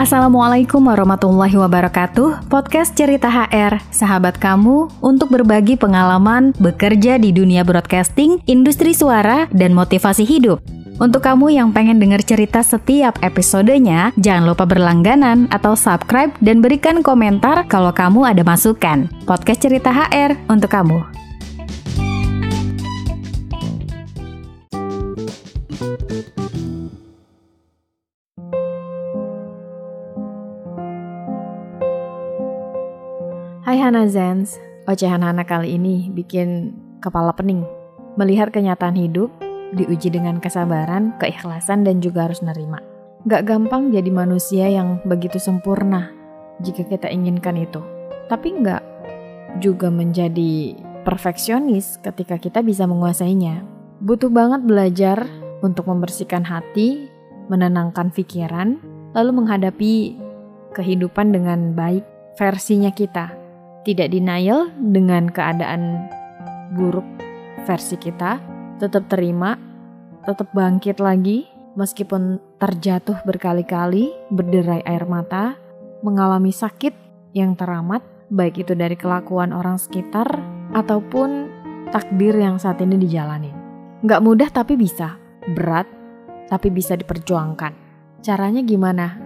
Assalamualaikum warahmatullahi wabarakatuh. Podcast Cerita HR, sahabat kamu untuk berbagi pengalaman bekerja di dunia broadcasting, industri suara, dan motivasi hidup. Untuk kamu yang pengen dengar cerita setiap episodenya, jangan lupa berlangganan atau subscribe dan berikan komentar kalau kamu ada masukan. Podcast Cerita HR untuk kamu. Hai Hana Zens, ocehan Hana kali ini bikin kepala pening. Melihat kenyataan hidup, diuji dengan kesabaran, keikhlasan, dan juga harus nerima. Gak gampang jadi manusia yang begitu sempurna jika kita inginkan itu. Tapi gak juga menjadi perfeksionis ketika kita bisa menguasainya. Butuh banget belajar untuk membersihkan hati, menenangkan pikiran, lalu menghadapi kehidupan dengan baik versinya kita tidak denial dengan keadaan buruk versi kita, tetap terima, tetap bangkit lagi meskipun terjatuh berkali-kali, berderai air mata, mengalami sakit yang teramat, baik itu dari kelakuan orang sekitar ataupun takdir yang saat ini dijalani. Nggak mudah tapi bisa, berat tapi bisa diperjuangkan. Caranya gimana?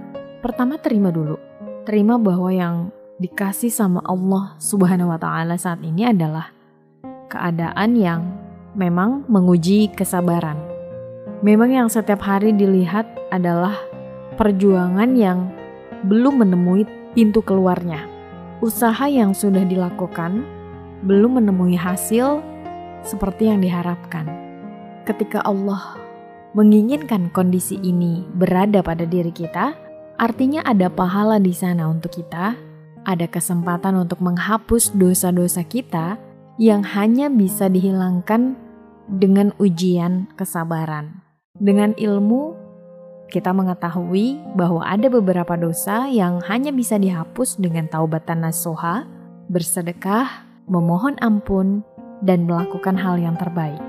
Pertama terima dulu. Terima bahwa yang dikasih sama Allah Subhanahu wa taala saat ini adalah keadaan yang memang menguji kesabaran. Memang yang setiap hari dilihat adalah perjuangan yang belum menemui pintu keluarnya. Usaha yang sudah dilakukan belum menemui hasil seperti yang diharapkan. Ketika Allah menginginkan kondisi ini berada pada diri kita, artinya ada pahala di sana untuk kita ada kesempatan untuk menghapus dosa-dosa kita yang hanya bisa dihilangkan dengan ujian kesabaran. Dengan ilmu, kita mengetahui bahwa ada beberapa dosa yang hanya bisa dihapus dengan taubatan nasuha, bersedekah, memohon ampun, dan melakukan hal yang terbaik.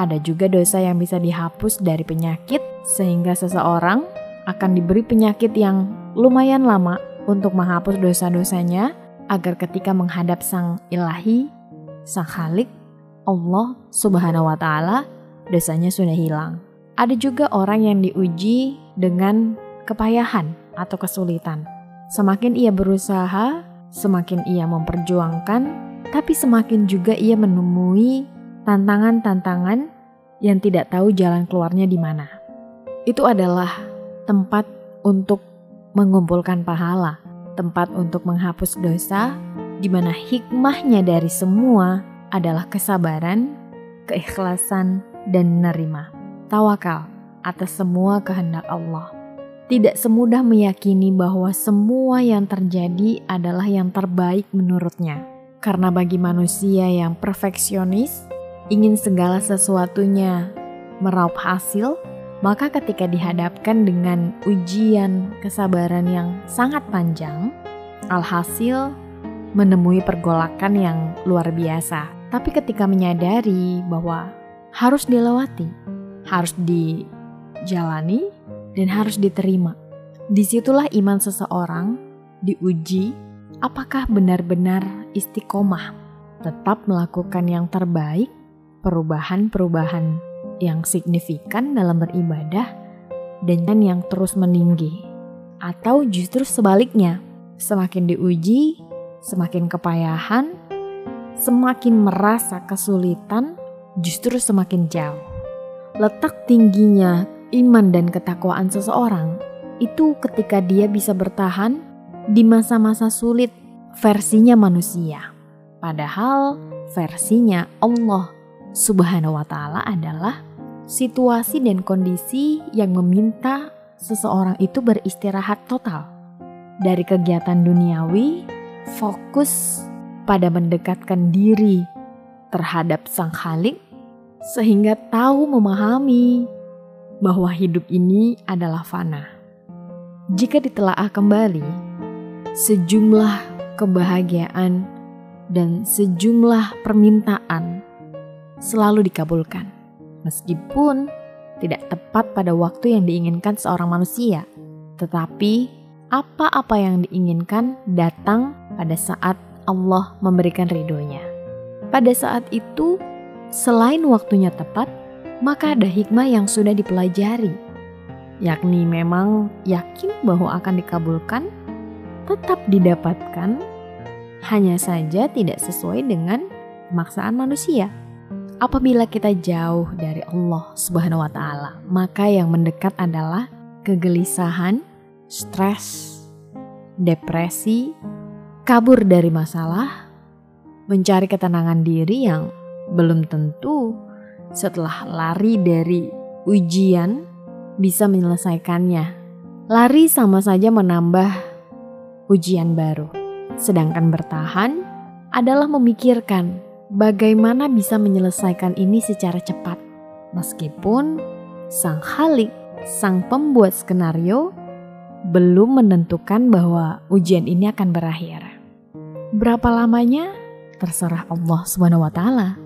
Ada juga dosa yang bisa dihapus dari penyakit, sehingga seseorang akan diberi penyakit yang lumayan lama untuk menghapus dosa-dosanya agar ketika menghadap Sang Ilahi, Sang Khalik, Allah Subhanahu wa taala, dosanya sudah hilang. Ada juga orang yang diuji dengan kepayahan atau kesulitan. Semakin ia berusaha, semakin ia memperjuangkan, tapi semakin juga ia menemui tantangan-tantangan yang tidak tahu jalan keluarnya di mana. Itu adalah tempat untuk mengumpulkan pahala, tempat untuk menghapus dosa, di mana hikmahnya dari semua adalah kesabaran, keikhlasan, dan menerima. Tawakal atas semua kehendak Allah. Tidak semudah meyakini bahwa semua yang terjadi adalah yang terbaik menurutnya. Karena bagi manusia yang perfeksionis, ingin segala sesuatunya meraup hasil, maka ketika dihadapkan dengan ujian kesabaran yang sangat panjang, alhasil menemui pergolakan yang luar biasa. Tapi ketika menyadari bahwa harus dilewati, harus dijalani, dan harus diterima. Di situlah iman seseorang diuji apakah benar-benar istiqomah, tetap melakukan yang terbaik, perubahan-perubahan yang signifikan dalam beribadah dan yang terus meninggi. Atau justru sebaliknya, semakin diuji, semakin kepayahan, semakin merasa kesulitan, justru semakin jauh. Letak tingginya iman dan ketakwaan seseorang itu ketika dia bisa bertahan di masa-masa sulit versinya manusia. Padahal versinya Allah Subhanahu wa taala adalah situasi dan kondisi yang meminta seseorang itu beristirahat total dari kegiatan duniawi, fokus pada mendekatkan diri terhadap Sang Khalik, sehingga tahu memahami bahwa hidup ini adalah fana. Jika ditelaah kembali, sejumlah kebahagiaan dan sejumlah permintaan selalu dikabulkan meskipun tidak tepat pada waktu yang diinginkan seorang manusia. Tetapi apa-apa yang diinginkan datang pada saat Allah memberikan ridhonya. Pada saat itu, selain waktunya tepat, maka ada hikmah yang sudah dipelajari, yakni memang yakin bahwa akan dikabulkan, tetap didapatkan, hanya saja tidak sesuai dengan pemaksaan manusia. Apabila kita jauh dari Allah Subhanahu wa taala, maka yang mendekat adalah kegelisahan, stres, depresi, kabur dari masalah, mencari ketenangan diri yang belum tentu setelah lari dari ujian bisa menyelesaikannya. Lari sama saja menambah ujian baru. Sedangkan bertahan adalah memikirkan bagaimana bisa menyelesaikan ini secara cepat. Meskipun sang Halik, sang pembuat skenario, belum menentukan bahwa ujian ini akan berakhir. Berapa lamanya? Terserah Allah Subhanahu wa taala.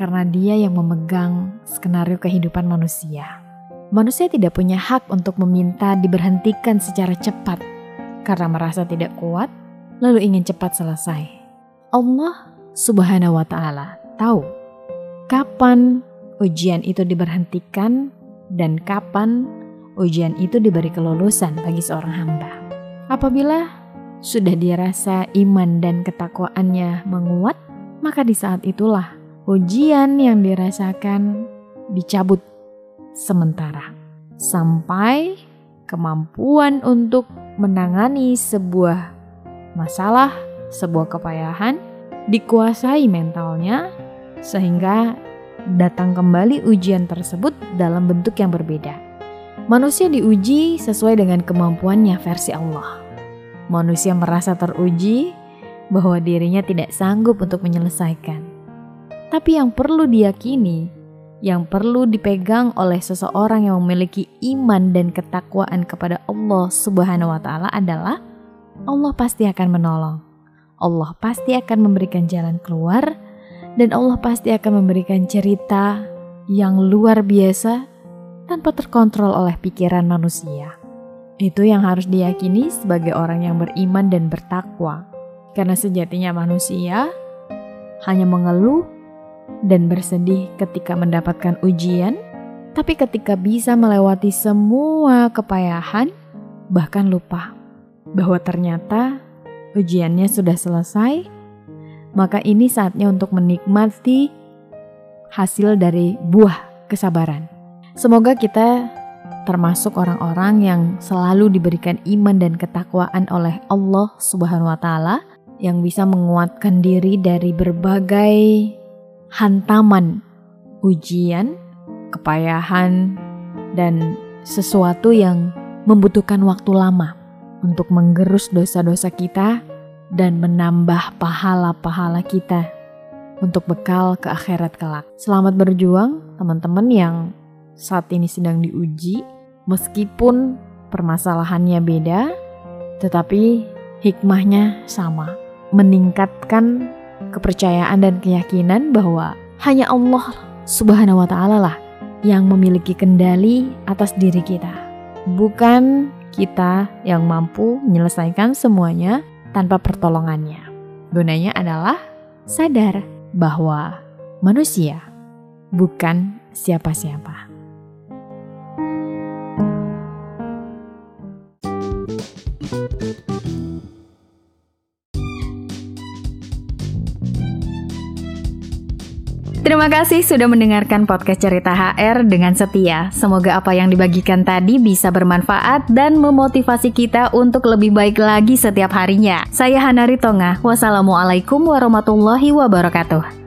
Karena Dia yang memegang skenario kehidupan manusia. Manusia tidak punya hak untuk meminta diberhentikan secara cepat karena merasa tidak kuat lalu ingin cepat selesai. Allah Subhanahu wa Ta'ala tahu kapan ujian itu diberhentikan dan kapan ujian itu diberi kelulusan bagi seorang hamba. Apabila sudah dirasa iman dan ketakwaannya menguat, maka di saat itulah ujian yang dirasakan dicabut sementara sampai kemampuan untuk menangani sebuah masalah, sebuah kepayahan dikuasai mentalnya sehingga datang kembali ujian tersebut dalam bentuk yang berbeda. Manusia diuji sesuai dengan kemampuannya versi Allah. Manusia merasa teruji bahwa dirinya tidak sanggup untuk menyelesaikan. Tapi yang perlu diyakini, yang perlu dipegang oleh seseorang yang memiliki iman dan ketakwaan kepada Allah Subhanahu wa taala adalah Allah pasti akan menolong. Allah pasti akan memberikan jalan keluar dan Allah pasti akan memberikan cerita yang luar biasa tanpa terkontrol oleh pikiran manusia. Itu yang harus diyakini sebagai orang yang beriman dan bertakwa. Karena sejatinya manusia hanya mengeluh dan bersedih ketika mendapatkan ujian, tapi ketika bisa melewati semua kepayahan, bahkan lupa bahwa ternyata ujiannya sudah selesai, maka ini saatnya untuk menikmati hasil dari buah kesabaran. Semoga kita termasuk orang-orang yang selalu diberikan iman dan ketakwaan oleh Allah Subhanahu wa taala yang bisa menguatkan diri dari berbagai hantaman ujian, kepayahan dan sesuatu yang membutuhkan waktu lama untuk menggerus dosa-dosa kita dan menambah pahala-pahala kita untuk bekal ke akhirat kelak. Selamat berjuang teman-teman yang saat ini sedang diuji meskipun permasalahannya beda tetapi hikmahnya sama. Meningkatkan kepercayaan dan keyakinan bahwa hanya Allah Subhanahu wa taala lah yang memiliki kendali atas diri kita. Bukan kita yang mampu menyelesaikan semuanya tanpa pertolongannya. Gunanya adalah sadar bahwa manusia bukan siapa-siapa. Terima kasih sudah mendengarkan podcast Cerita HR dengan setia. Semoga apa yang dibagikan tadi bisa bermanfaat dan memotivasi kita untuk lebih baik lagi setiap harinya. Saya Hanari Tonga. Wassalamualaikum warahmatullahi wabarakatuh.